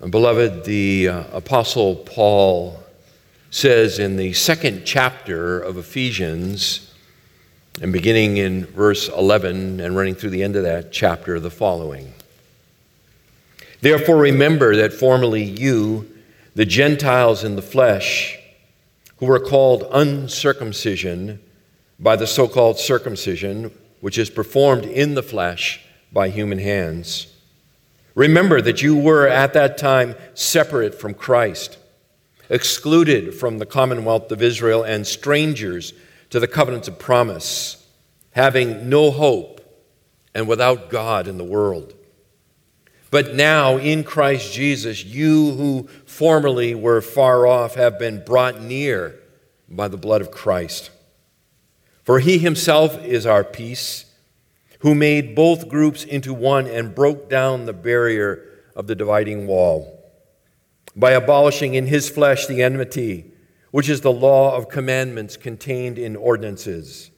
Beloved, the uh, Apostle Paul says in the second chapter of Ephesians, and beginning in verse 11 and running through the end of that chapter, the following. Therefore, remember that formerly you, the Gentiles in the flesh, who were called uncircumcision by the so called circumcision, which is performed in the flesh by human hands, Remember that you were at that time separate from Christ, excluded from the commonwealth of Israel, and strangers to the covenants of promise, having no hope and without God in the world. But now, in Christ Jesus, you who formerly were far off have been brought near by the blood of Christ. For he himself is our peace who made both groups into one and broke down the barrier of the dividing wall by abolishing in his flesh the enmity, which is the law of commandments contained in ordinances,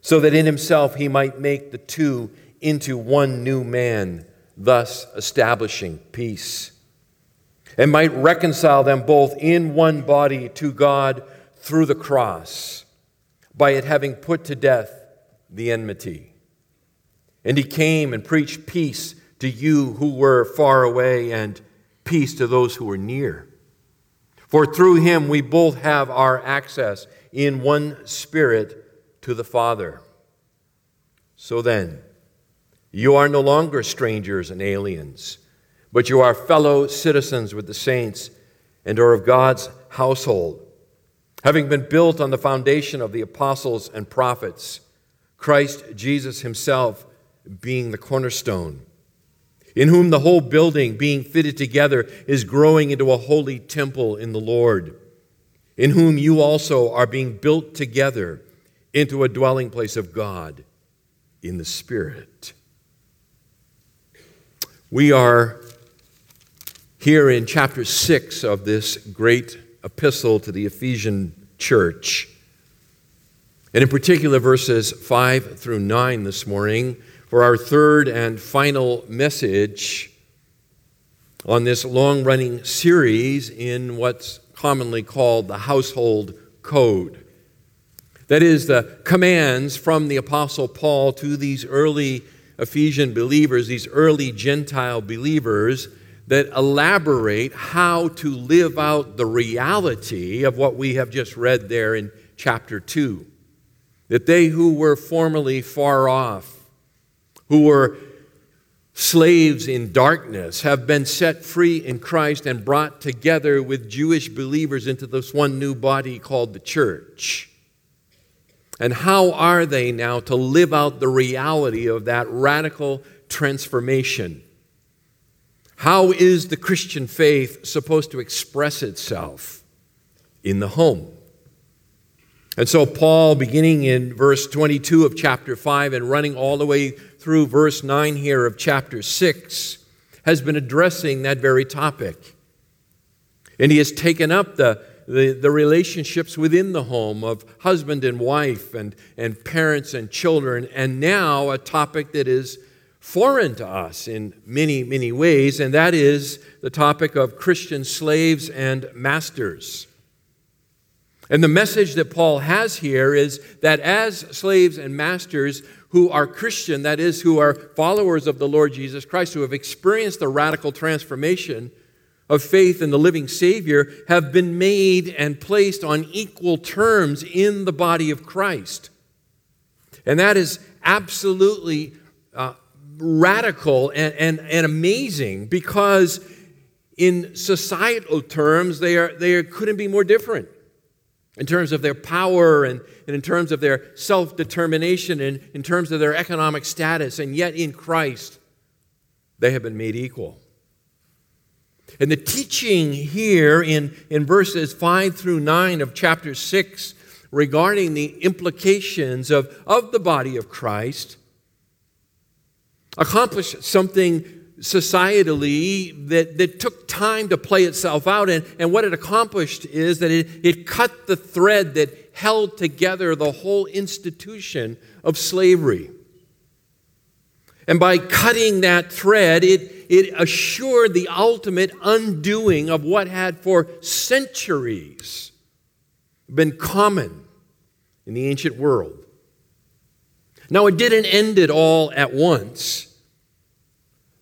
so that in himself he might make the two into one new man, thus establishing peace, and might reconcile them both in one body to God through the cross, by it having put to death the enmity. And he came and preached peace to you who were far away and peace to those who were near. For through him we both have our access in one spirit to the Father. So then, you are no longer strangers and aliens, but you are fellow citizens with the saints and are of God's household, having been built on the foundation of the apostles and prophets, Christ Jesus himself being the cornerstone, in whom the whole building, being fitted together, is growing into a holy temple in the Lord, in whom you also are being built together into a dwelling place of God in the Spirit. We are here in chapter 6 of this great epistle to the Ephesian church. And in particular, verses 5 through 9 this morning for our third and final message on this long running series in what's commonly called the household code. That is, the commands from the Apostle Paul to these early Ephesian believers, these early Gentile believers, that elaborate how to live out the reality of what we have just read there in chapter 2. That they who were formerly far off, who were slaves in darkness have been set free in Christ and brought together with Jewish believers into this one new body called the church. And how are they now to live out the reality of that radical transformation? How is the Christian faith supposed to express itself in the home? And so, Paul, beginning in verse 22 of chapter 5 and running all the way through verse 9 here of chapter 6, has been addressing that very topic. And he has taken up the, the, the, relationships within the home of husband and wife and, and parents and children, and now a topic that is foreign to us in many, many ways, and that is the topic of Christian slaves and masters. And the message that Paul has here is that as slaves and masters who are Christian, that is, who are followers of the Lord Jesus Christ, who have experienced the radical transformation of faith in the living Savior, have been made and placed on equal terms in the body of Christ. And that is absolutely uh, radical and, and, and amazing because, in societal terms, they, are, they couldn't be more different in terms of their power and, and in terms of their self determination and in terms of their economic status, and yet in Christ, they have been made equal. And the teaching here in, in verses 5 through 9 of chapter 6 regarding the implications of, of the body of Christ accomplished something societally that, that took time to play itself out. And, and what it accomplished is that it, it cut the thread that held together the whole institution of slavery. And by cutting that thread, it, it assured the ultimate undoing of what had for centuries been common in the ancient world. Now, it didn't end it all at once,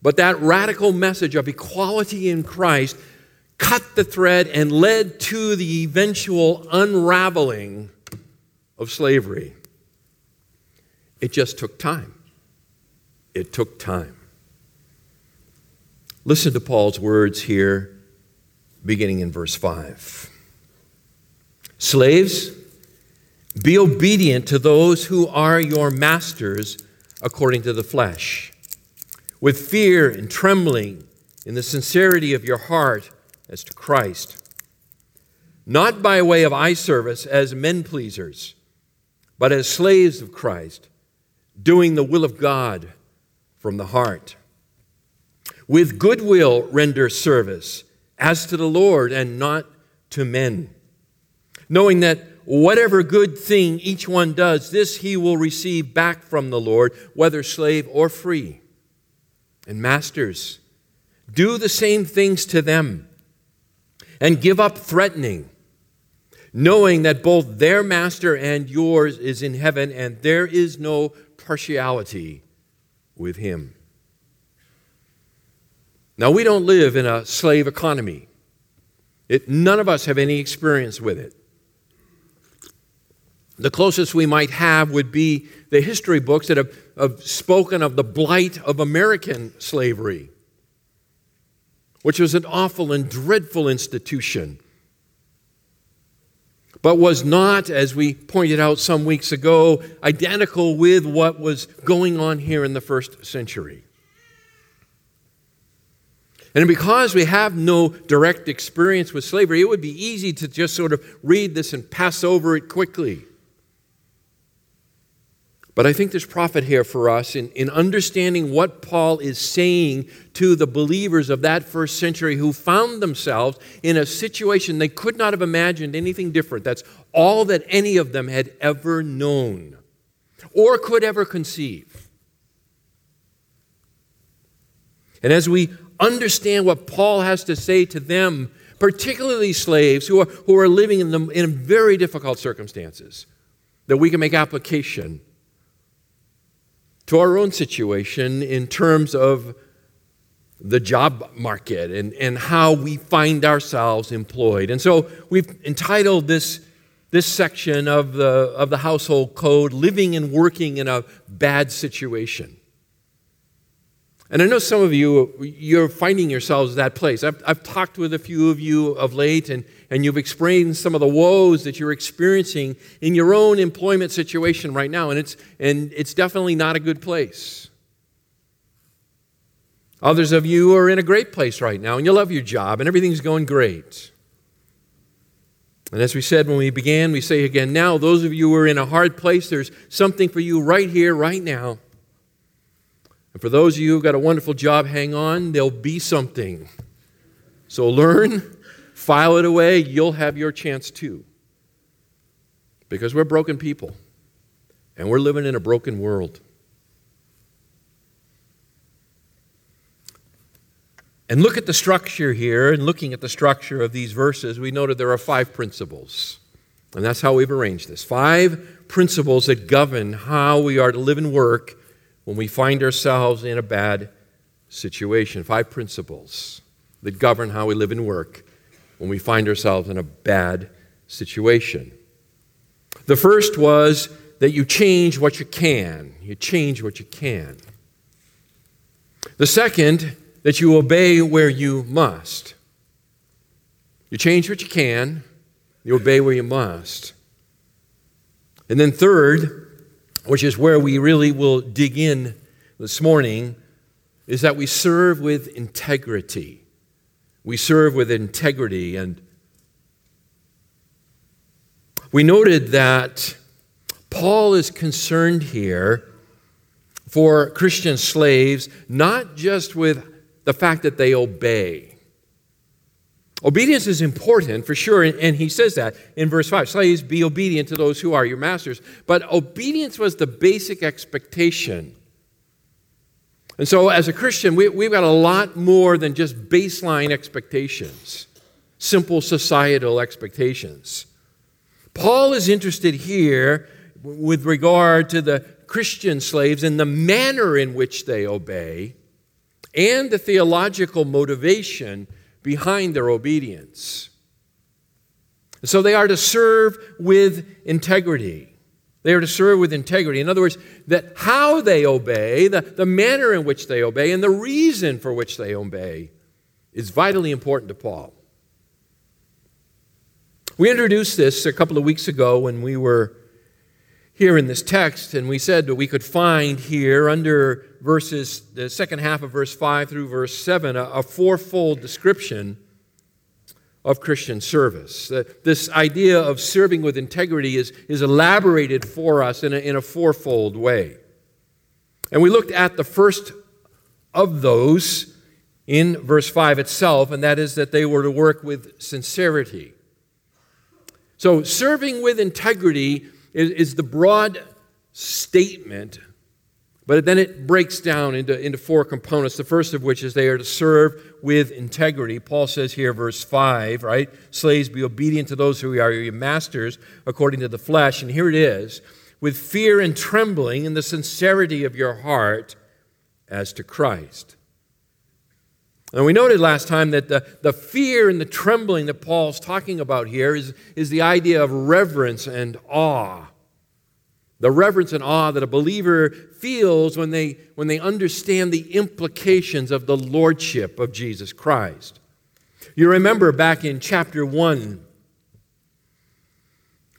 but that radical message of equality in Christ cut the thread and led to the eventual unraveling of slavery. It just took time. It took time. Listen to Paul's words here, beginning in verse 5. Slaves, be obedient to those who are your masters according to the flesh, with fear and trembling in the sincerity of your heart as to Christ, not by way of eye service as men pleasers, but as slaves of Christ, doing the will of God from the heart. With goodwill render service as to the Lord and not to men, knowing that whatever good thing each one does, this he will receive back from the Lord, whether slave or free. And masters, do the same things to them and give up threatening, knowing that both their master and yours is in heaven, and there is no partiality with him. Now, we don't live in a slave economy. It, none of us have any experience with it. The closest we might have would be the history books that have, have spoken of the blight of American slavery which was an awful and dreadful institution, but was not, as we pointed out some weeks ago, identical with what was going on here in the first century. And because we have no direct experience with slavery, it would be easy to just sort of read this and pass over it quickly. But I think there's profit here for us in, in understanding what Paul is saying to the believers of that first century who found themselves in a situation they could not have imagined anything different. That's all that any of them had ever known or could ever conceive. And as we understand what Paul has to say to them, particularly slaves who are, who are living in, the, in very difficult circumstances, that we can make application to our own situation in terms of the job market and, and how we find ourselves employed. And so we've entitled this, this section of the, of the household code, Living and Working in a Bad Situation. And I know some of you, you're finding yourselves that place. I've, I've talked with a few of you of late, and, and you've explained some of the woes that you're experiencing in your own employment situation right now, and it's, and it's definitely not a good place. Others of you are in a great place right now, and you love your job, and everything's going great. And as we said when we began, we say again now, those of you who are in a hard place, there's something for you right here, right now. And for those of you who've got a wonderful job, hang on, there'll be something. So learn, file it away, you'll have your chance too. Because we're broken people, and we're living in a broken world. And look at the structure here, and looking at the structure of these verses, we noted there are five principles. And that's how we've arranged this. Five principles that govern how we are to live and work when we find ourselves in a bad situation. Five principles that govern how we live and work when we find ourselves in a bad situation. The first was that you change what you can. You change what you can. The second, that you obey where you must. You change what you can, you obey where you must. And then, third, which is where we really will dig in this morning, is that we serve with integrity. We serve with integrity. And we noted that Paul is concerned here for Christian slaves, not just with the fact that they obey, Obedience is important for sure, and he says that in verse 5 Slaves, be obedient to those who are your masters. But obedience was the basic expectation And so, as a Christian, we, we've got a lot more than just baseline expectations, simple societal expectations. Paul is interested here with regard to the Christian slaves and the manner in which they obey and the theological motivation behind their obedience. So they are to serve with integrity. They are to serve with integrity. In other words, that how they obey, the, the manner in which they obey, and the reason for which they obey is vitally important to Paul. We introduced this a couple of weeks ago when we were here in this text, and we said that we could find here under verses, the second half of verse 5 through verse 7, a, a fourfold description of Christian service. This idea of serving with integrity is, is elaborated for us in a, in a fourfold way. And we looked at the first of those in verse 5 itself, and that is that they were to work with sincerity. So, serving with integrity is, is the broad statement but then it breaks down into, into four components. The first of which is they are to serve with integrity. Paul says here, verse 5, right? Slaves, be obedient to those who are your masters according to the flesh. And here it is with fear and trembling in the sincerity of your heart as to Christ. And we noted last time that the, the fear and the trembling that Paul's talking about here is, is the idea of reverence and awe the reverence and awe that a believer feels when they, when they understand the implications of the lordship of Jesus Christ. You remember back in chapter 1,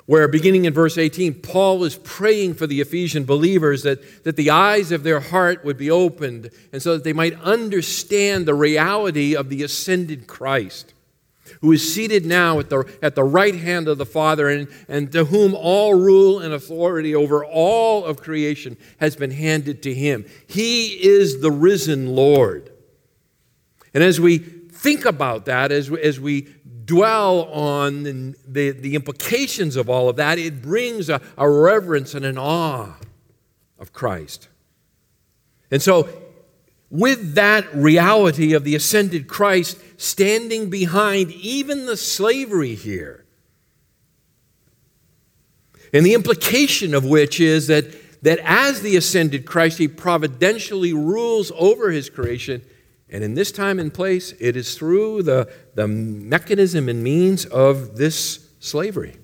where beginning in verse 18, Paul is praying for the Ephesian believers that, that the eyes of their heart would be opened and so that they might understand the reality of the ascended Christ who is seated now at the, at the right hand of the Father, and, and to whom all rule and authority over all of creation has been handed to him. He is the risen Lord. And as we think about that, as, as we dwell on the, the, the implications of all of that, it brings a, a reverence and an awe of Christ. And so with that reality of the ascended Christ standing behind even the slavery here. And the implication of which is that, that as the ascended Christ, he providentially rules over his creation. And in this time and place, it is through the, the mechanism and means of this slavery.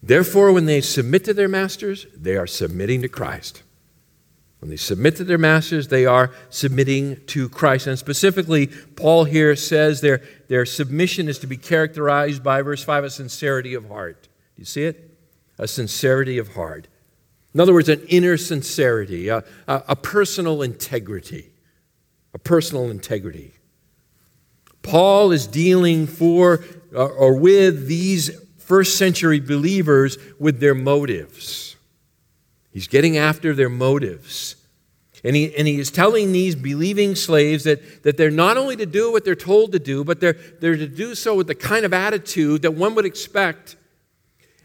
Therefore, when they submit to their masters, they are submitting to Christ. When they submit to their masters, they are submitting to Christ. And specifically, Paul here says their, their submission is to be characterized by, verse 5, a sincerity of heart. Do you see it? A sincerity of heart. In other words, an inner sincerity, a, a, a personal integrity. A personal integrity. Paul is dealing for uh, or with these first century believers with their motives. He's getting after their motives. And he, and he is telling these believing slaves that, that they're not only to do what they're told to do, but they're, they're to do so with the kind of attitude that one would expect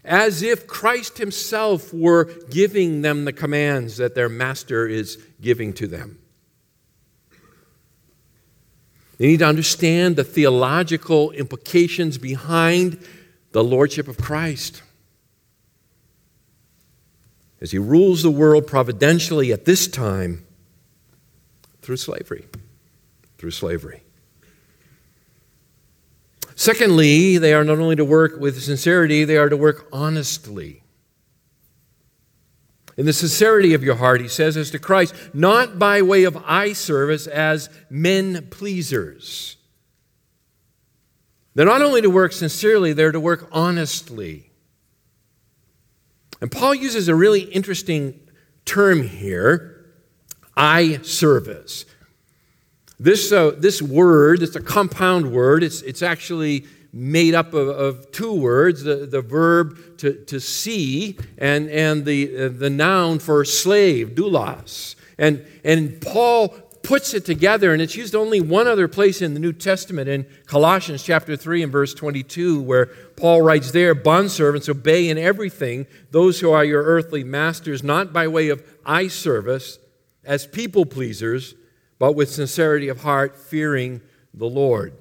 as if Christ himself were giving them the commands that their master is giving to them. They need to understand the theological implications behind the lordship of Christ as he rules the world providentially at this time through slavery. Through slavery. Secondly, they are not only to work with sincerity, they are to work honestly. In the sincerity of your heart, he says, as to Christ, not by way of eye service as men pleasers. They're not only to work sincerely, they're to work honestly. And Paul uses a really interesting term here eye service. This, uh, this word, it's a compound word, it's, it's actually made up of, of two words the, the verb to, to see and, and the, uh, the noun for slave, doulos. And, and Paul puts it together, and it's used only one other place in the New Testament, in Colossians chapter 3 and verse 22, where Paul writes there, Bondservants, obey in everything those who are your earthly masters, not by way of eye service as people pleasers, but with sincerity of heart, fearing the Lord.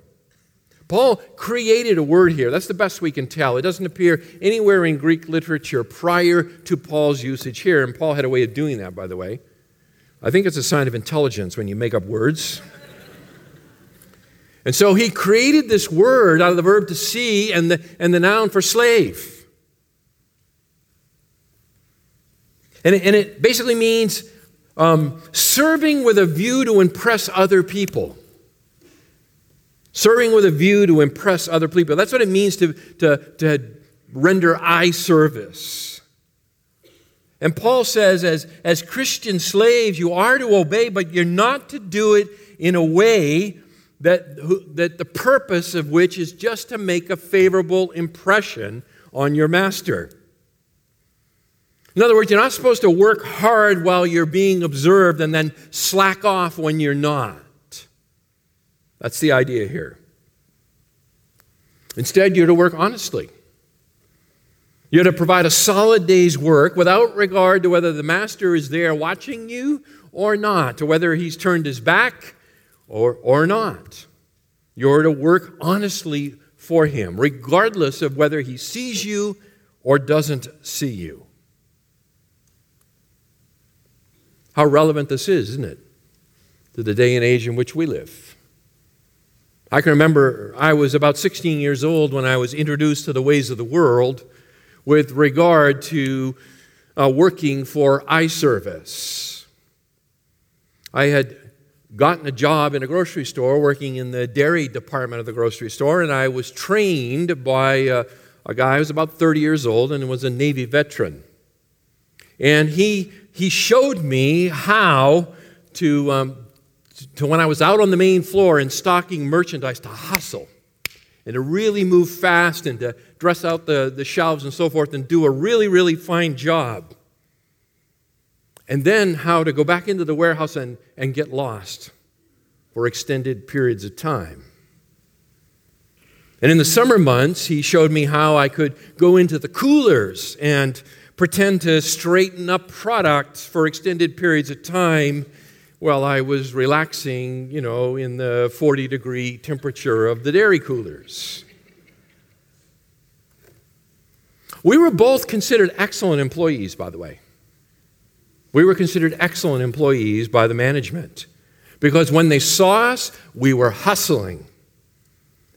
Paul created a word here. That's the best we can tell. It doesn't appear anywhere in Greek literature prior to Paul's usage here. And Paul had a way of doing that, by the way. I think it's a sign of intelligence when you make up words. and so he created this word out of the verb to see and the, and the noun for slave. And it, and it basically means um, serving with a view to impress other people. Serving with a view to impress other people. That's what it means to, to, to render eye service. And Paul says, as, as Christian slaves, you are to obey, but you're not to do it in a way that, that the purpose of which is just to make a favorable impression on your master. In other words, you're not supposed to work hard while you're being observed and then slack off when you're not. That's the idea here. Instead, you're to work honestly. You're to provide a solid day's work without regard to whether the master is there watching you or not, or whether he's turned his back or, or not. You're to work honestly for him, regardless of whether he sees you or doesn't see you. How relevant this is, isn't it, to the day and age in which we live? I can remember I was about 16 years old when I was introduced to the ways of the world with regard to uh, working for eye service. I had gotten a job in a grocery store working in the dairy department of the grocery store, and I was trained by uh, a guy who was about 30 years old and was a Navy veteran. And he, he showed me how to um, to when I was out on the main floor and stocking merchandise to hustle and to really move fast and to dress out the, the shelves and so forth and do a really, really fine job. And then how to go back into the warehouse and, and get lost for extended periods of time. And in the summer months, he showed me how I could go into the coolers and pretend to straighten up products for extended periods of time while I was relaxing, you know, in the 40 degree temperature of the dairy coolers. We were both considered excellent employees, by the way. We were considered excellent employees by the management because when they saw us, we were hustling.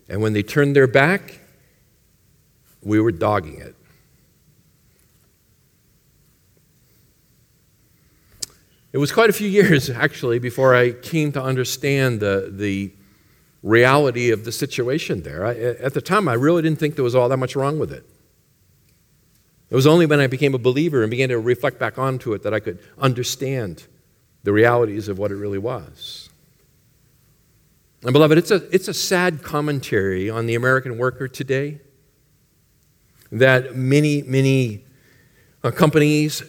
And when they turned their back, we were dogging it. It was quite a few years, actually, before I came to understand the, the reality of the situation there. I, at the time, I really didn't think there was all that much wrong with it. It was only when I became a believer and began to reflect back onto it that I could understand the realities of what it really was. And, beloved, it's a, it's a sad commentary on the American worker today that many, many uh, companies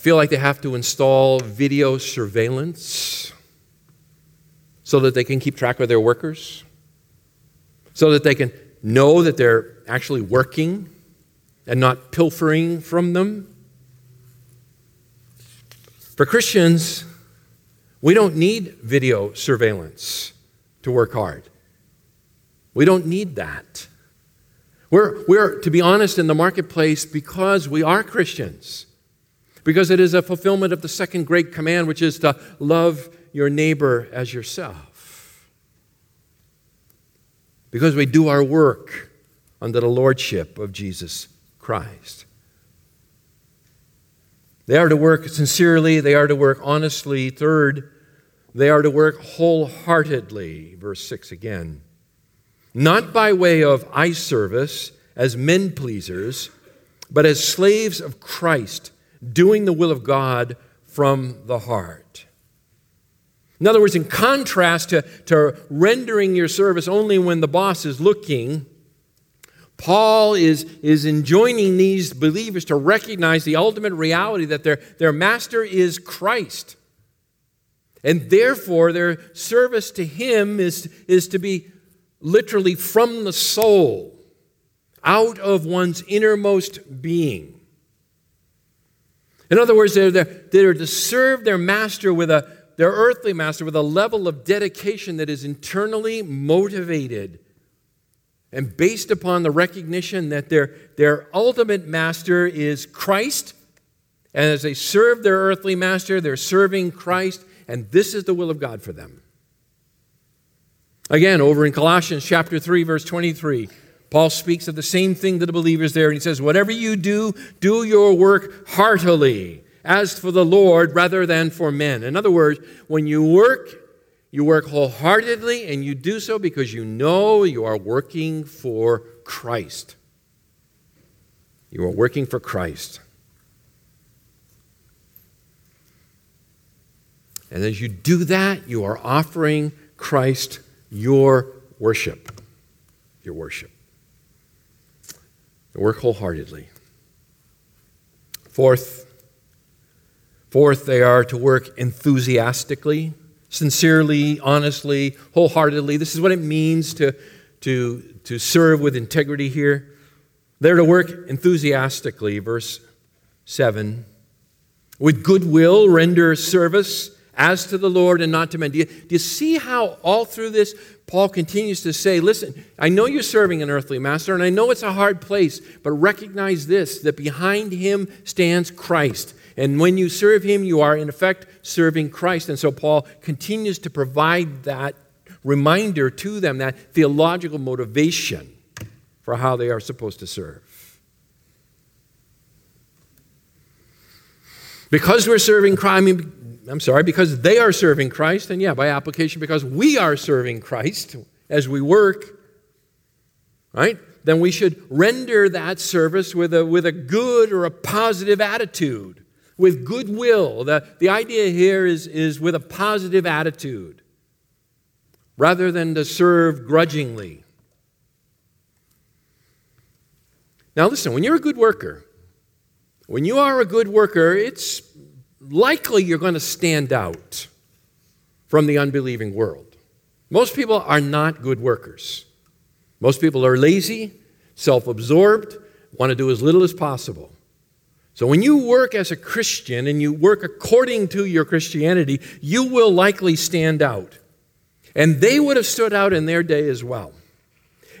feel like they have to install video surveillance so that they can keep track of their workers, so that they can know that they're actually working and not pilfering from them. For Christians, we don't need video surveillance to work hard. We don't need that. We're, we're, to be honest, in the marketplace because we are Christians because it is a fulfillment of the second great command, which is to love your neighbor as yourself. Because we do our work under the lordship of Jesus Christ. They are to work sincerely, they are to work honestly. Third, they are to work wholeheartedly. Verse 6 again. Not by way of eye service as men pleasers, but as slaves of Christ doing the will of God from the heart. In other words, in contrast to, to rendering your service only when the boss is looking, Paul is, is enjoining these believers to recognize the ultimate reality that their, their master is Christ. And therefore, their service to him is, is to be literally from the soul, out of one's innermost being. In other words, they're, they're to serve their master with a, their earthly master with a level of dedication that is internally motivated and based upon the recognition that their, their ultimate master is Christ. And as they serve their earthly master, they're serving Christ, and this is the will of God for them. Again, over in Colossians chapter 3, verse 23, Paul speaks of the same thing to the believers there, and he says, Whatever you do, do your work heartily, as for the Lord rather than for men. In other words, when you work, you work wholeheartedly, and you do so because you know you are working for Christ. You are working for Christ. And as you do that, you are offering Christ your worship. Your worship. Work wholeheartedly. Fourth, fourth, they are to work enthusiastically, sincerely, honestly, wholeheartedly. This is what it means to, to, to serve with integrity here. They're to work enthusiastically, verse 7. With goodwill, render service as to the Lord and not to men. Do you, do you see how all through this, Paul continues to say, Listen, I know you're serving an earthly master, and I know it's a hard place, but recognize this that behind him stands Christ. And when you serve him, you are in effect serving Christ. And so Paul continues to provide that reminder to them, that theological motivation for how they are supposed to serve. Because we're serving Christ, I mean, I'm sorry, because they are serving Christ, and yeah, by application, because we are serving Christ as we work, right? Then we should render that service with a, with a good or a positive attitude, with goodwill. The, the idea here is, is with a positive attitude, rather than to serve grudgingly. Now, listen, when you're a good worker, when you are a good worker, it's likely you're going to stand out from the unbelieving world. Most people are not good workers. Most people are lazy, self absorbed, want to do as little as possible. So when you work as a Christian and you work according to your Christianity, you will likely stand out. And they would have stood out in their day as well.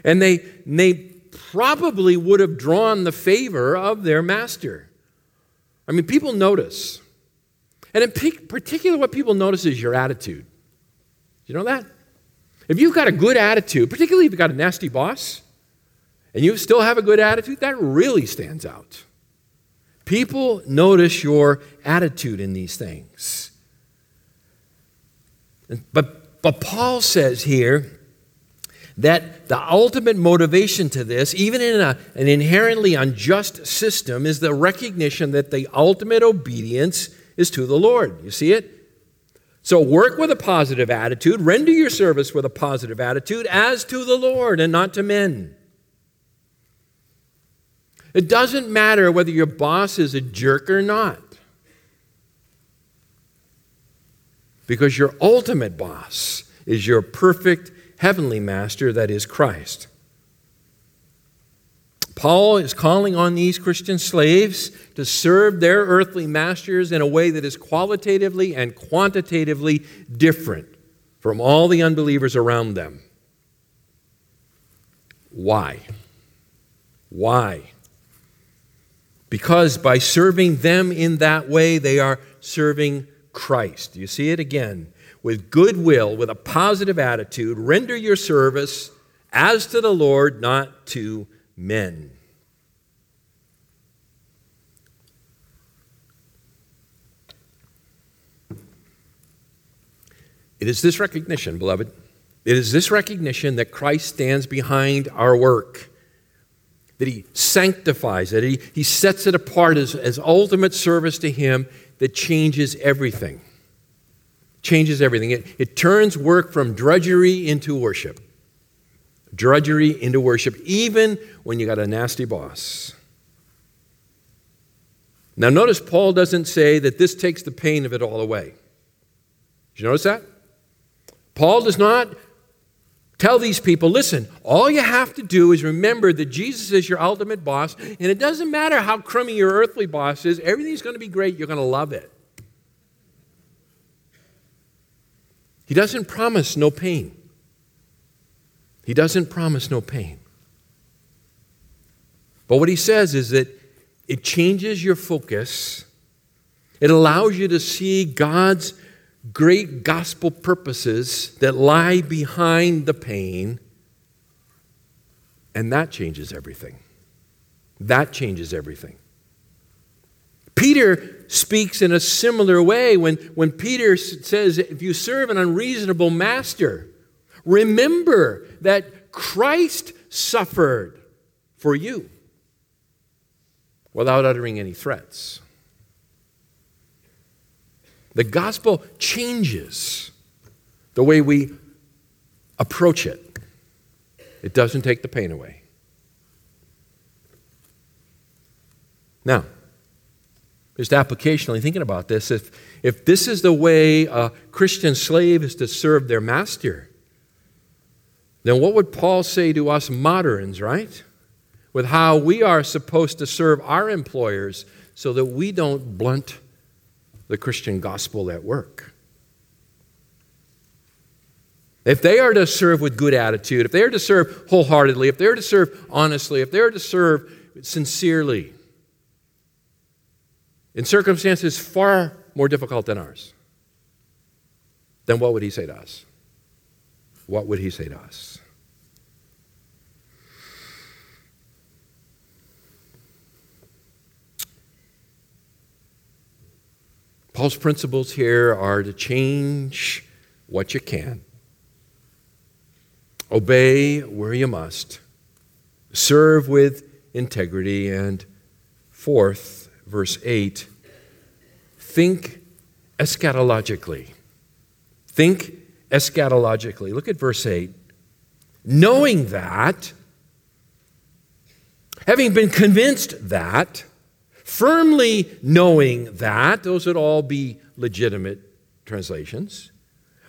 And they, they probably would have drawn the favor of their master. I mean, people notice. And in particular, what people notice is your attitude. You know that? If you've got a good attitude, particularly if you've got a nasty boss, and you still have a good attitude, that really stands out. People notice your attitude in these things. But, but Paul says here that the ultimate motivation to this, even in a, an inherently unjust system, is the recognition that the ultimate obedience is to the Lord. You see it? So work with a positive attitude, render your service with a positive attitude as to the Lord and not to men. It doesn't matter whether your boss is a jerk or not. Because your ultimate boss is your perfect heavenly master, that is Christ. Paul is calling on these Christian slaves to serve their earthly masters in a way that is qualitatively and quantitatively different from all the unbelievers around them. Why? Why? Because by serving them in that way, they are serving Christ. You see it again. With goodwill, with a positive attitude, render your service as to the Lord, not to men. It is this recognition, beloved. It is this recognition that Christ stands behind our work, that He sanctifies it, He, he sets it apart as, as ultimate service to Him that changes everything. Changes everything. It, it turns work from drudgery into worship drudgery into worship, even when you got a nasty boss. Now, notice Paul doesn't say that this takes the pain of it all away. Did you notice that? Paul does not Tell these people listen, all you have to do is remember that Jesus is your ultimate boss, and it doesn't matter how crummy your earthly boss is, everything's going to be great. You're going to love it. He doesn't promise no pain. He doesn't promise no pain. But what he says is that it changes your focus, it allows you to see God's great gospel purposes that lie behind the pain, and that changes everything. That changes everything. Peter speaks in a similar way when, when Peter says, If you serve an unreasonable master, remember that Christ suffered for you without uttering any threats. The gospel changes the way we approach it, it doesn't take the pain away. Now, just applicationally thinking about this, if, if this is the way a Christian slave is to serve their master, then what would Paul say to us moderns, right? With how we are supposed to serve our employers so that we don't blunt the Christian gospel at work. If they are to serve with good attitude, if they are to serve wholeheartedly, if they're to serve honestly, if they're to serve sincerely, in circumstances far more difficult than ours, then what would he say to us? What would he say to us? Paul's principles here are to change what you can, obey where you must, serve with integrity, and fourth, verse 8, think eschatologically. Think eschatologically. Look at verse 8. Knowing that, having been convinced that, firmly knowing that, those would all be legitimate translations.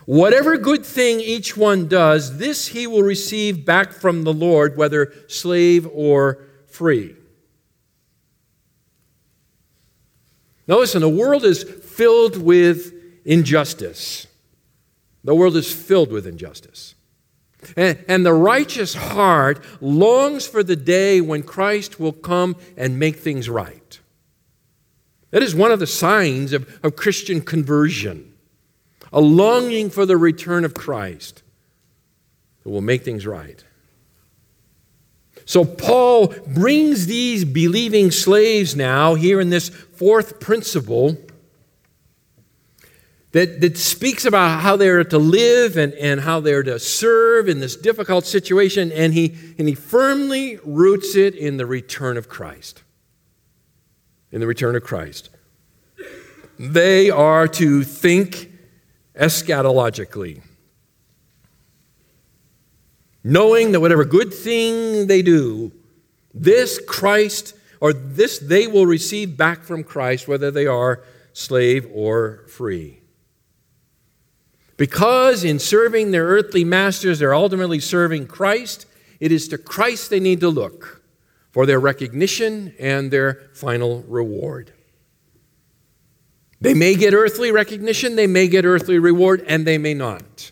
Whatever good thing each one does, this he will receive back from the Lord, whether slave or free. Now, listen, the world is filled with injustice. The world is filled with injustice. And, and, the righteous heart longs for the day when Christ will come and make things right. That is one of the signs of, of Christian conversion a longing for the return of Christ that will make things right. So, Paul brings these believing slaves now here in this fourth principle that, that speaks about how they're to live and, and how they're to serve in this difficult situation, and he, and he firmly roots it in the return of Christ. In the return of Christ. They are to think eschatologically knowing that whatever good thing they do, this Christ or this they will receive back from Christ, whether they are slave or free. Because in serving their earthly masters, they're ultimately serving Christ, it is to Christ they need to look for their recognition and their final reward. They may get earthly recognition, they may get earthly reward, and they may not.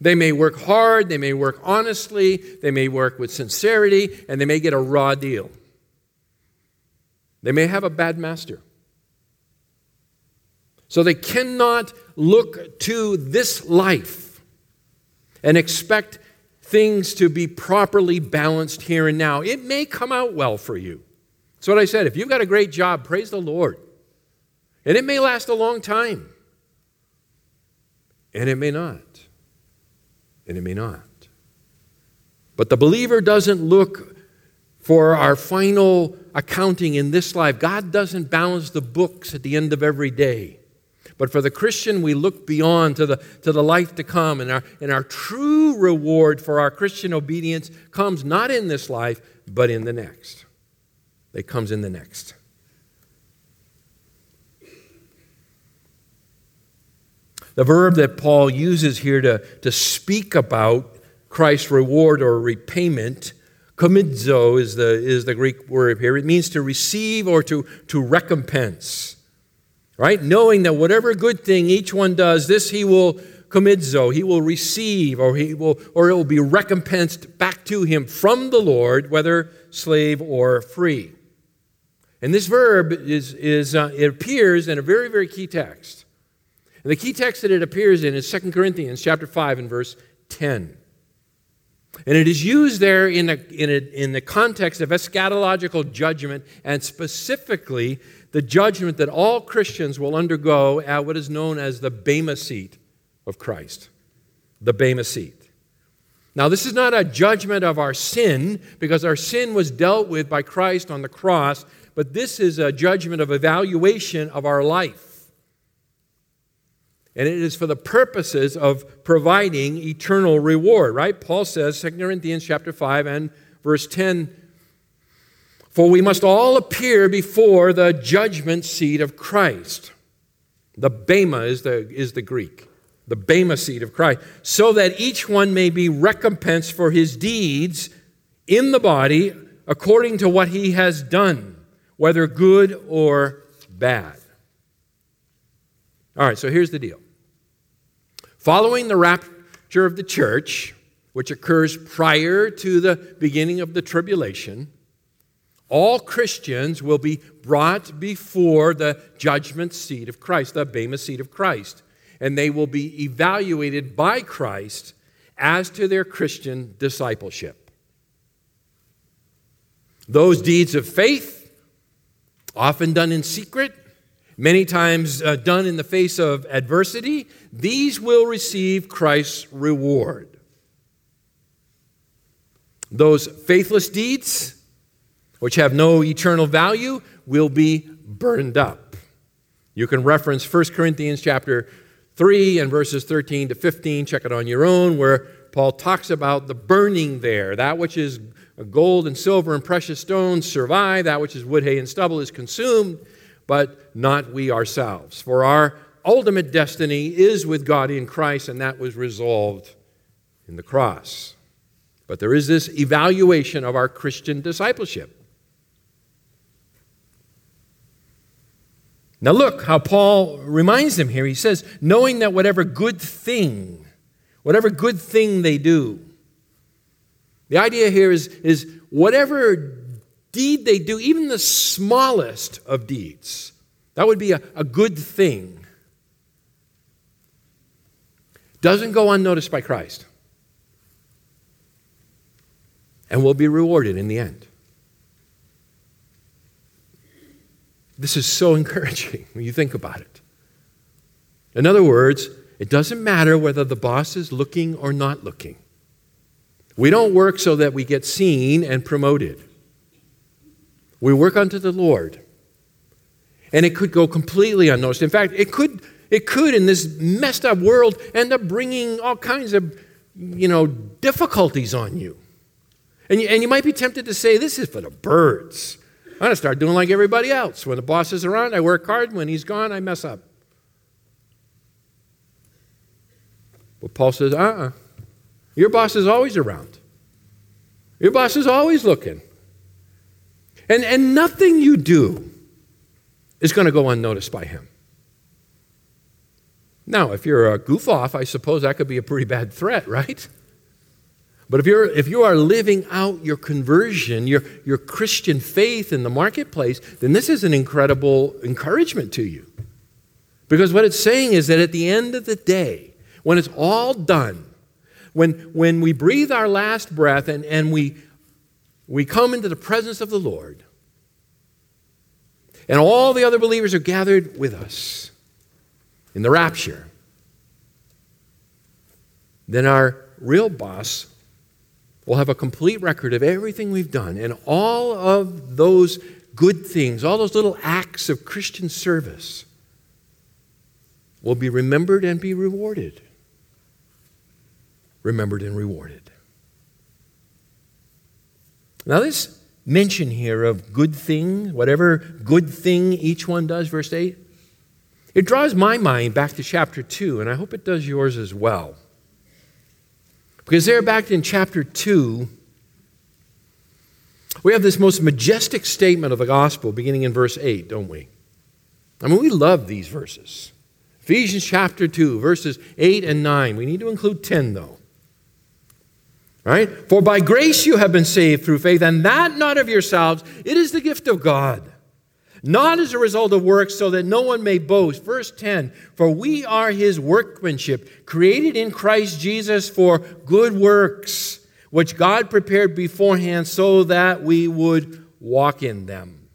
They may work hard, they may work honestly, they may work with sincerity, and they may get a raw deal. They may have a bad master. So they cannot look to this life and expect things to be properly balanced here and now. It may come out well for you. That's what I said. If you've got a great job, praise the Lord. And it may last a long time. And it may not and it may not. But the believer doesn't look for our final accounting in this life. God doesn't balance the books at the end of every day. But for the Christian, we look beyond to the, to the life to come, and our, and our true reward for our Christian obedience comes not in this life, but in the next. It comes in the next. The verb that Paul uses here to, to speak about Christ's reward or repayment. Komidzo is the, is the Greek word here. It means to receive or to, to recompense. Right? Knowing that whatever good thing each one does, this he will komidzo, he will receive or he will or it will be recompensed back to him from the Lord, whether slave or free. And this verb is, is uh, it appears in a very, very key text. And the key text that it appears in is 2 Corinthians chapter 5 and verse 10. And it is used there in, a, in, a, in the context of eschatological judgment, and specifically the judgment that all Christians will undergo at what is known as the Bema seat of Christ. The Bema seat. Now, this is not a judgment of our sin, because our sin was dealt with by Christ on the cross, but this is a judgment of evaluation of our life. And it is for the purposes of providing eternal reward, right? Paul says, 2 Corinthians chapter 5 and verse 10, For we must all appear before the judgment seat of Christ. The Bema is the, is the Greek, the Bema seat of Christ, so that each one may be recompensed for his deeds in the body according to what he has done, whether good or bad. All right, so here's the deal. Following the rapture of the church, which occurs prior to the beginning of the tribulation, all Christians will be brought before the judgment seat of Christ, the Bema seat of Christ, and they will be evaluated by Christ as to their Christian discipleship. Those deeds of faith, often done in secret, many times uh, done in the face of adversity, these will receive Christ's reward. Those faithless deeds, which have no eternal value, will be burned up. You can reference 1 Corinthians chapter 3 and verses 13 to 15, check it on your own, where Paul talks about the burning there. That which is gold and silver and precious stones survive, that which is wood, hay, and stubble is consumed but not we ourselves. For our ultimate destiny is with God in Christ, and that was resolved in the cross. But there is this evaluation of our Christian discipleship. Now, look how Paul reminds them here. He says, knowing that whatever good thing, whatever good thing they do, the idea here is, is whatever deed they do, even the smallest of deeds, that would be a, a good thing, doesn't go unnoticed by Christ and will be rewarded in the end. This is so encouraging when you think about it. In other words, it doesn't matter whether the boss is looking or not looking. We don't work so that we get seen and promoted. We work unto the Lord. And it could go completely unnoticed. In fact, it could, it could in this messed up world, end up bringing all kinds of, you know, difficulties on you. And you, and you might be tempted to say, this is for the birds. I'm going to start doing like everybody else. When the boss is around, I work hard. When he's gone, I mess up. But Paul says, uh uh-uh. uh Your boss is always around. Your boss is always looking. And, and nothing you do is going to go unnoticed by him. Now, if you're a goof off, I suppose that could be a pretty bad threat, right? But if, you're, if you are living out your conversion, your, your Christian faith in the marketplace, then this is an incredible encouragement to you. Because what it's saying is that at the end of the day, when it's all done, when, when we breathe our last breath and, and we we come into the presence of the Lord, and all the other believers are gathered with us in the rapture, then our real boss will have a complete record of everything we've done and all of those good things, all those little acts of Christian service will be remembered and be rewarded. Remembered and rewarded. Now, this mention here of good thing, whatever good thing each one does, verse 8, it draws my mind back to chapter 2, and I hope it does yours as well. Because there, back in chapter 2, we have this most majestic statement of the gospel beginning in verse 8, don't we? I mean, we love these verses. Ephesians chapter 2, verses 8 and 9. We need to include 10, though. Right? For by grace you have been saved through faith, and that not of yourselves, it is the gift of God. Not as a result of works, so that no one may boast. Verse 10 For we are his workmanship, created in Christ Jesus for good works which God prepared beforehand so that we would walk in them.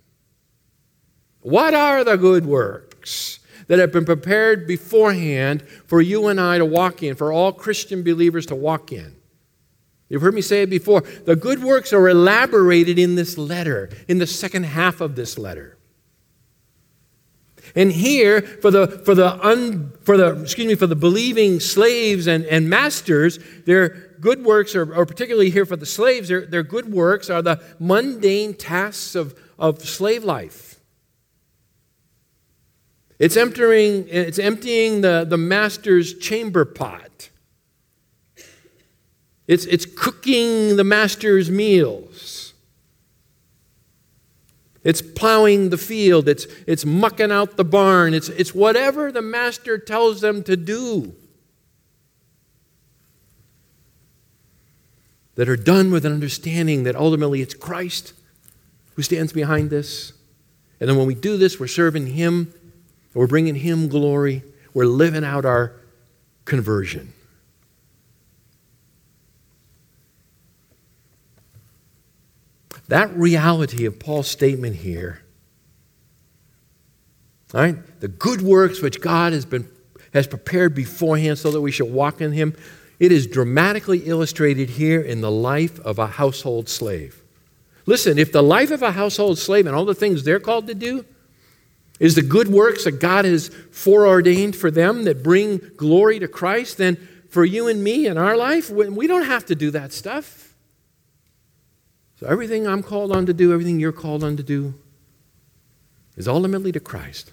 What are the good works that have been prepared beforehand for you and I to walk in, for all Christian believers to walk in? You've heard me say it before. The good works are elaborated in this letter, in the second half of this letter. And here, for the, for the, un, for the, excuse me, for the believing slaves and, and masters, they're good works, are, or particularly here for the slaves, their, their good works are the mundane tasks of, of slave life. It's emptying, it's emptying the, the master's chamber pot. It's, it's cooking the master's meals. It's plowing the field. It's, it's mucking out the barn. It's, it's whatever the master tells them to do. that are done with an understanding that ultimately it's Christ who stands behind this. And then when we do this, we're serving Him, we're bringing Him glory, we're living out our conversion. That reality of Paul's statement here, right? The good works which God has been has prepared beforehand so that we should walk in him. It is dramatically illustrated here in the life of a household slave. Listen, if the life of a household slave and all the things they're called to do is the good works that God has foreordained for them that bring glory to Christ, then for you and me in our life, we don't have to do that stuff. So everything I'm called on to do, everything you're called on to do, is ultimately to Christ.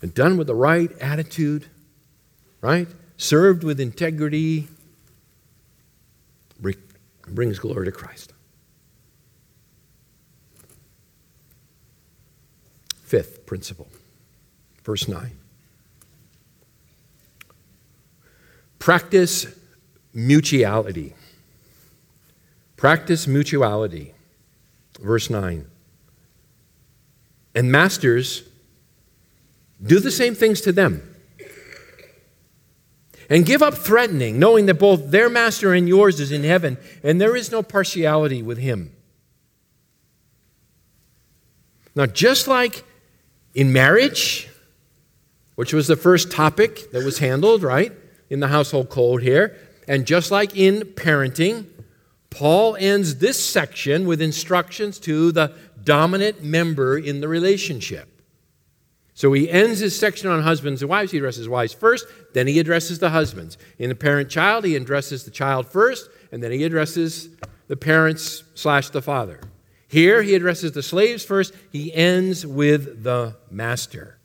And done with the right attitude, right? served with integrity, brings glory to Christ. Fifth principle, verse 9. Practice mutuality. Practice mutuality. Verse 9. And masters, do the same things to them and give up threatening, knowing that both their master and yours is in heaven, and there is no partiality with him. Now, just like in marriage, which was the first topic that was handled, right, in the household code here, and just like in parenting, Paul ends this section with instructions to the dominant member in the relationship. So he ends his section on husbands and wives. He addresses wives first, then he addresses the husbands. In the parent child, he addresses the child first, and then he addresses the parents slash the father. Here, he addresses the slaves first. He ends with the master.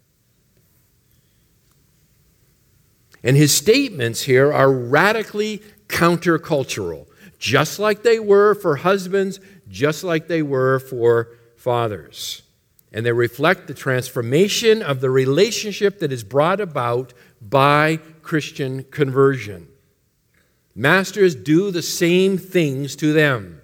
And his statements here are radically countercultural, just like they were for husbands, just like they were for fathers and they reflect the transformation of the relationship that is brought about by Christian conversion. Masters do the same things to them.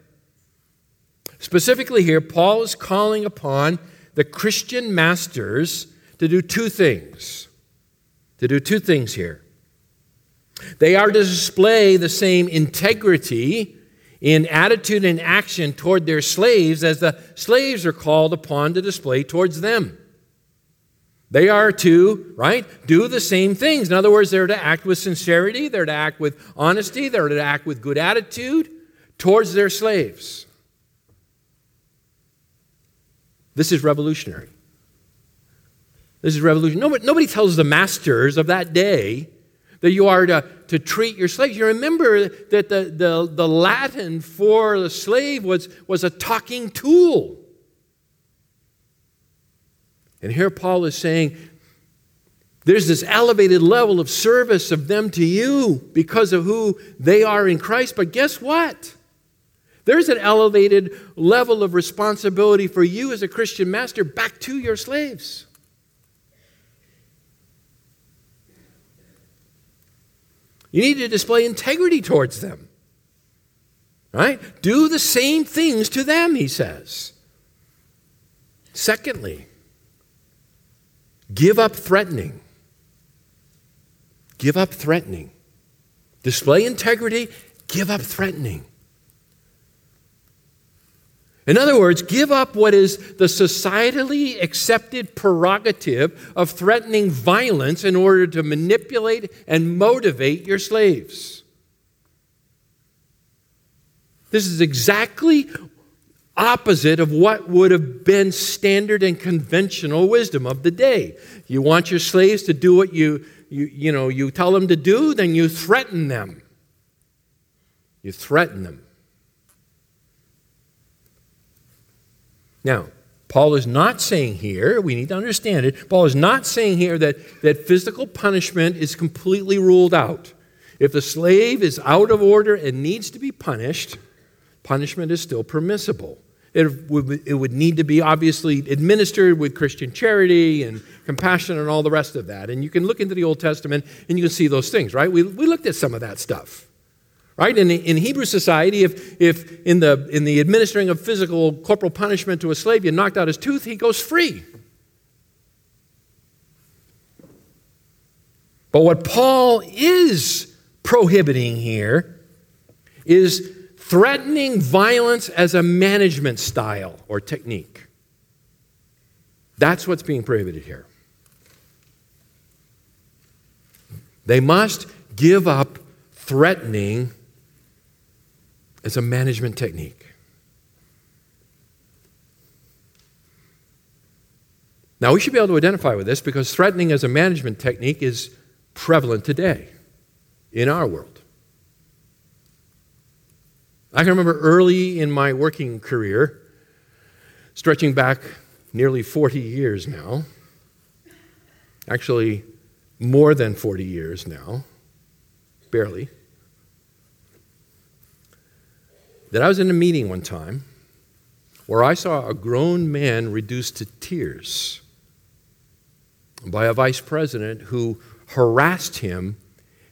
Specifically, here, Paul is calling upon the Christian masters to do two things. To do two things here. They are to display the same integrity in attitude and action toward their slaves as the slaves are called upon to display towards them. They are to, right, do the same things. In other words, they're to act with sincerity, they're to act with honesty, they're to act with good attitude towards their slaves. This is revolutionary. This is revolutionary. Nobody, nobody tells the masters of that day that you are to, to treat your slaves. You remember that the, the, the Latin for the slave was, was a talking tool. And here Paul is saying, There's this elevated level of service of them to you because of who they are in Christ. But guess what? There's an elevated level of responsibility for you as a Christian master back to your slaves. You need to display integrity towards them. Right? Do the same things to them, he says. Secondly, give up threatening. Give up threatening. Display integrity, give up threatening. In other words, give up what is the societally accepted prerogative of threatening violence in order to manipulate and motivate your slaves. This is exactly opposite of what would have been standard and conventional wisdom of the day. You want your slaves to do what you, you, you, know, you tell them to do, then you threaten them. You threaten them. Now, Paul is not saying here, we need to understand it, Paul is not saying here that, that physical punishment is completely ruled out. If the slave is out of order and needs to be punished, punishment is still permissible. It would, it would need to be obviously administered with Christian charity and compassion and all the rest of that. And you can look into the Old Testament and you can see those things, right? We, we looked at some of that stuff. Right? In, in Hebrew society, if, if in, the, in the administering of physical corporal punishment to a slave, you knocked out his tooth, he goes free. But what Paul is prohibiting here is threatening violence as a management style or technique. That's what's being prohibited here. They must give up threatening as a management technique. Now, we should be able to identify with this because threatening as a management technique is prevalent today in our world. I can remember early in my working career, stretching back nearly 40 years now, actually more than 40 years now, barely. That I was in a meeting one time where I saw a grown man reduced to tears by a vice president who harassed him,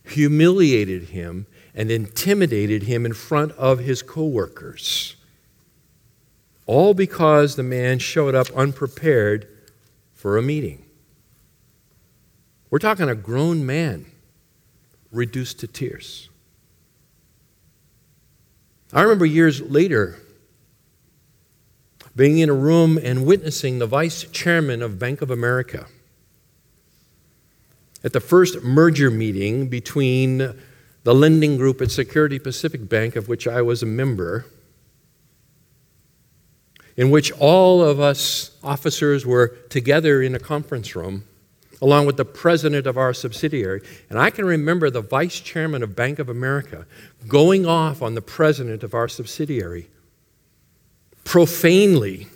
humiliated him, and intimidated him in front of his coworkers. All because the man showed up unprepared for a meeting. We're talking a grown man reduced to tears. I remember years later being in a room and witnessing the vice chairman of Bank of America. At the first merger meeting between the lending group at Security Pacific Bank, of which I was a member, in which all of us officers were together in a conference room along with the president of our subsidiary. And I can remember the vice chairman of Bank of America going off on the president of our subsidiary, profanely,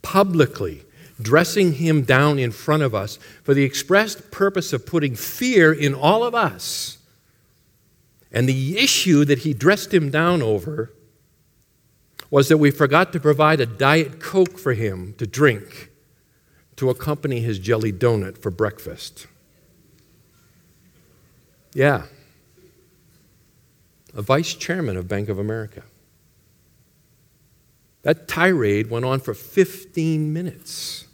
publicly, dressing him down in front of us for the expressed purpose of putting fear in all of us. And the issue that he dressed him down over was that we forgot to provide a Diet Coke for him to drink to accompany his jelly donut for breakfast. Yeah. A vice chairman of Bank of America. That tirade went on for 15 minutes.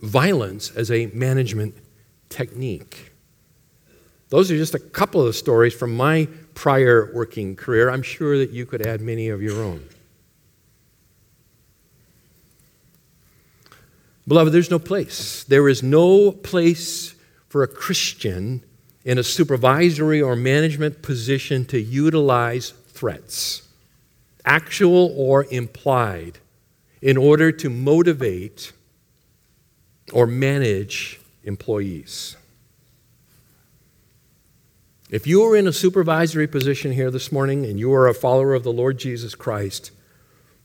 Violence as a management technique. Those are just a couple of the stories from my prior working career. I'm sure that you could add many of your own. Beloved, there's no place. There is no place for a Christian in a supervisory or management position to utilize threats, actual or implied, in order to motivate or manage employees. If you are in a supervisory position here this morning and you are a follower of the Lord Jesus Christ,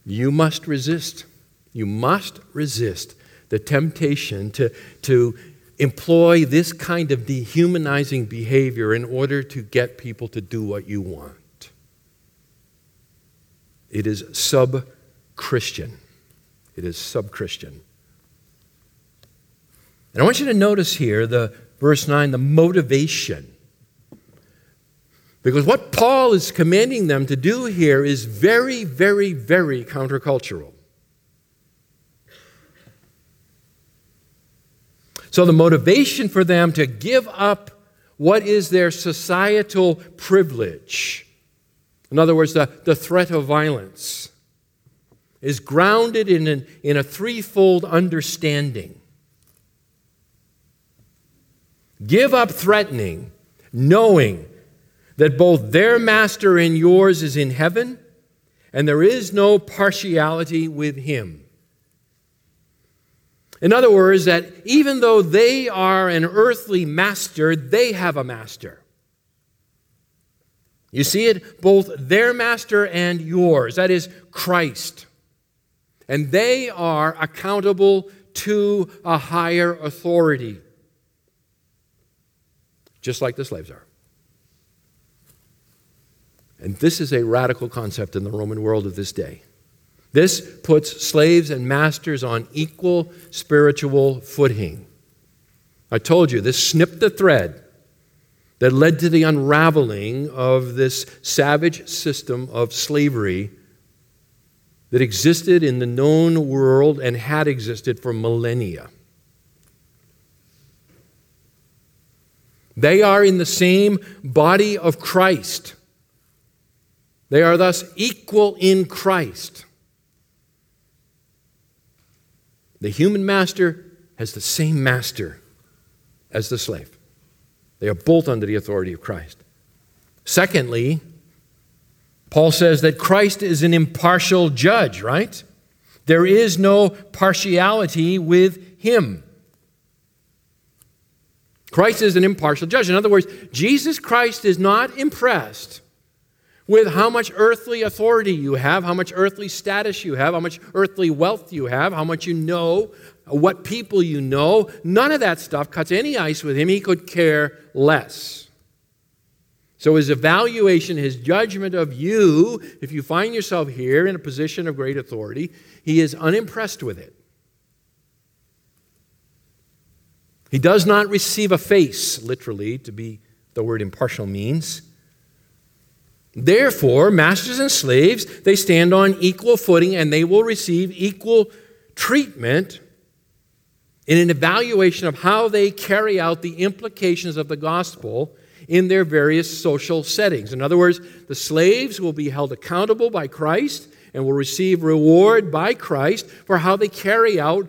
you must resist. You must resist the temptation to, to employ this kind of dehumanizing behavior in order to get people to do what you want. It is sub Christian. It is sub Christian. And I want you to notice here the verse 9, the motivation. Because what Paul is commanding them to do here is very, very, very countercultural. So, the motivation for them to give up what is their societal privilege, in other words, the, the threat of violence, is grounded in, an, in a threefold understanding. Give up threatening, knowing that both their master and yours is in heaven, and there is no partiality with him. In other words, that even though they are an earthly master, they have a master. You see it, both their master and yours, that is Christ. And they are accountable to a higher authority, just like the slaves are. And this is a radical concept in the Roman world of this day. This puts slaves and masters on equal spiritual footing. I told you, this snipped the thread that led to the unraveling of this savage system of slavery that existed in the known world and had existed for millennia. They are in the same body of Christ. They are thus equal in Christ. The human master has the same master as the slave. They are both under the authority of Christ. Secondly, Paul says that Christ is an impartial judge, right? There is no partiality with him. Christ is an impartial judge. In other words, Jesus Christ is not impressed with how much earthly authority you have, how much earthly status you have, how much earthly wealth you have, how much you know, what people you know. None of that stuff cuts any ice with him. He could care less. So, his evaluation, his judgment of you, if you find yourself here in a position of great authority, he is unimpressed with it. He does not receive a face, literally, to be the word impartial means. Therefore, masters and slaves, they stand on equal footing and they will receive equal treatment in an evaluation of how they carry out the implications of the gospel in their various social settings. In other words, the slaves will be held accountable by Christ and will receive reward by Christ for how they carry out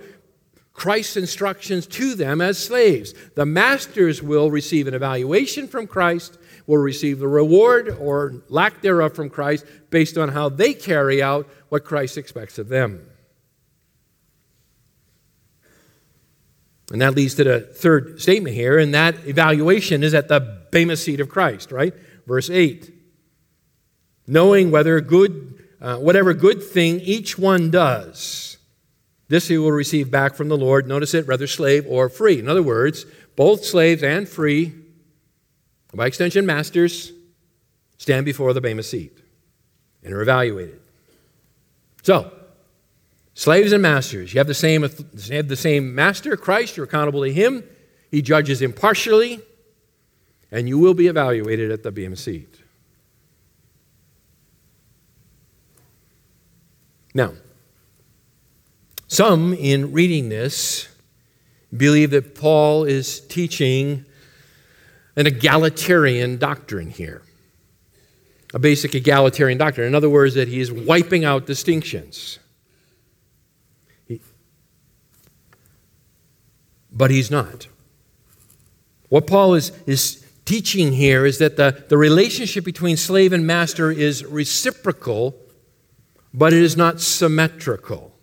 Christ's instructions to them as slaves. The masters will receive an evaluation from Christ will receive the reward or lack thereof from Christ based on how they carry out what Christ expects of them. And that leads to the third statement here, and that evaluation is at the Bema seat of Christ, right? Verse 8. Knowing whether good, uh, whatever good thing each one does, this he will receive back from the Lord. Notice it, whether slave or free. In other words, both slaves and free by extension, masters stand before the Bema seat and are evaluated. So, slaves and masters, you have the same, you have the same master, Christ, you're accountable to him. He judges impartially, and you will be evaluated at the Bema seat. Now, some in reading this believe that Paul is teaching an egalitarian doctrine here. A basic egalitarian doctrine. In other words, that he is wiping out distinctions. He, but he's not. What Paul is, is teaching here is that the, the relationship between slave and master is reciprocal, but it is not symmetrical.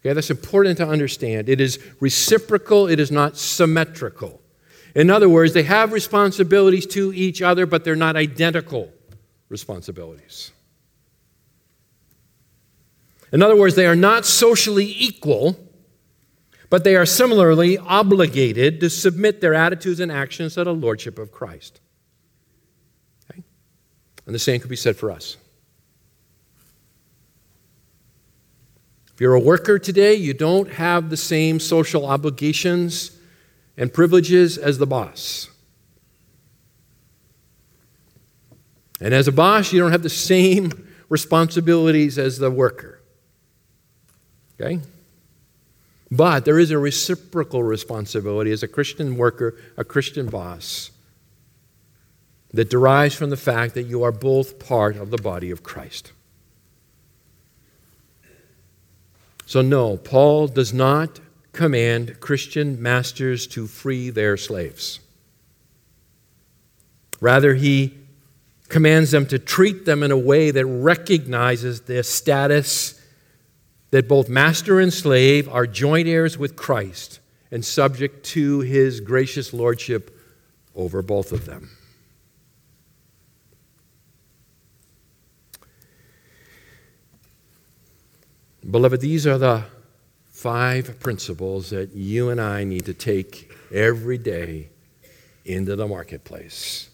Okay, that's important to understand. It is reciprocal, it is not symmetrical. In other words, they have responsibilities to each other, but they're not identical responsibilities. In other words, they are not socially equal, but they are similarly obligated to submit their attitudes and actions to the lordship of Christ. Okay? And the same could be said for us. If you're a worker today, you don't have the same social obligations and privileges as the boss. And as a boss, you don't have the same responsibilities as the worker. Okay? But there is a reciprocal responsibility as a Christian worker, a Christian boss, that derives from the fact that you are both part of the body of Christ. So, no, Paul does not command Christian masters to free their slaves. Rather, he commands them to treat them in a way that recognizes their status that both master and slave are joint heirs with Christ and subject to his gracious lordship over both of them. Beloved, these are the five principles that you and I need to take every day into the marketplace.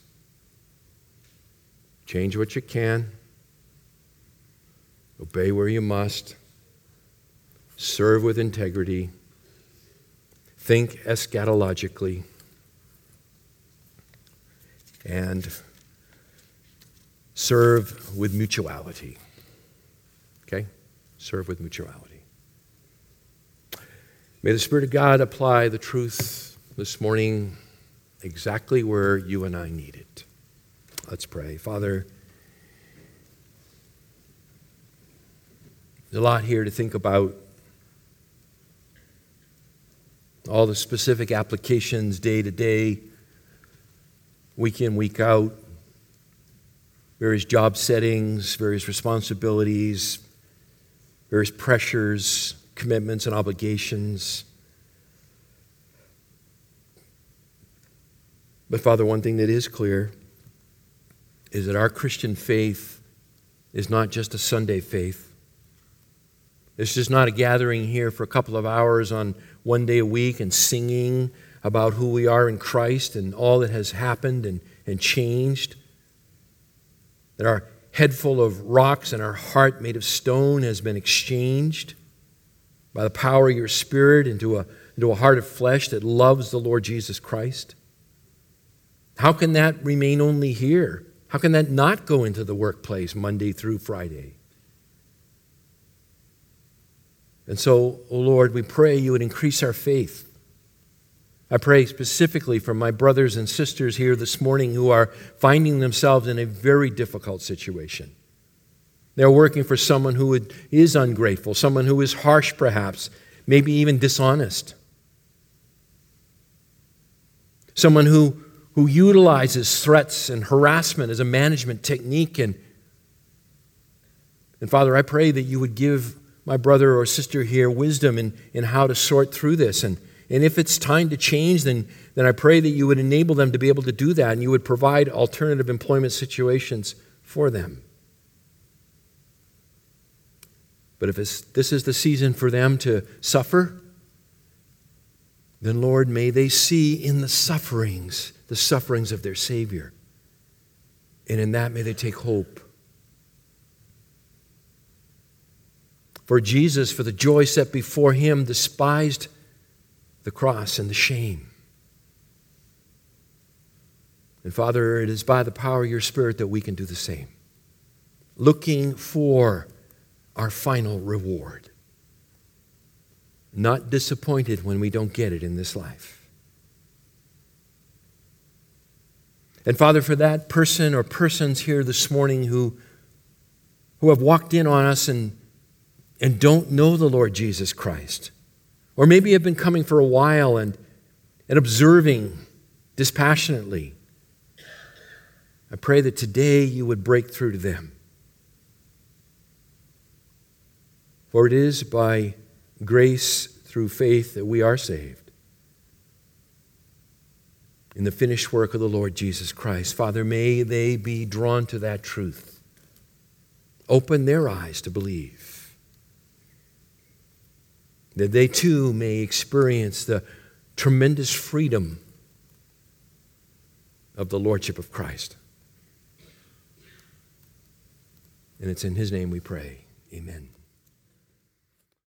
Change what you can, obey where you must, serve with integrity, think eschatologically, and serve with mutuality. Okay? Serve with mutuality. May the Spirit of God apply the truth this morning exactly where you and I need it. Let's pray. Father, there's a lot here to think about. All the specific applications day to day, week in, week out, various job settings, various responsibilities, various pressures, commitments, and obligations. But, Father, one thing that is clear is that our Christian faith is not just a Sunday faith. It's just not a gathering here for a couple of hours on one day a week and singing about who we are in Christ and all that has happened and, and changed. That our head full of rocks and our heart made of stone has been exchanged by the power of your Spirit into a, into a heart of flesh that loves the Lord Jesus Christ. How can that remain only here? How can that not go into the workplace Monday through Friday? And so, oh Lord, we pray you would increase our faith. I pray specifically for my brothers and sisters here this morning who are finding themselves in a very difficult situation. They're working for someone who is ungrateful, someone who is harsh, perhaps, maybe even dishonest, someone who who utilizes threats and harassment as a management technique. And, and Father, I pray that you would give my brother or sister here wisdom in, in how to sort through this. And, and if it's time to change, then, then I pray that you would enable them to be able to do that and you would provide alternative employment situations for them. But if this is the season for them to suffer, then Lord, may they see in the sufferings the sufferings of their Savior. And in that, may they take hope. For Jesus, for the joy set before him, despised the cross and the shame. And Father, it is by the power of your Spirit that we can do the same, looking for our final reward, not disappointed when we don't get it in this life. And Father, for that person or persons here this morning who, who have walked in on us and, and don't know the Lord Jesus Christ, or maybe have been coming for a while and, and observing dispassionately, I pray that today you would break through to them. For it is by grace through faith that we are saved in the finished work of the Lord Jesus Christ. Father, may they be drawn to that truth. Open their eyes to believe. that they too may experience the tremendous freedom of the Lordship of Christ. And it's in His name we pray. Amen.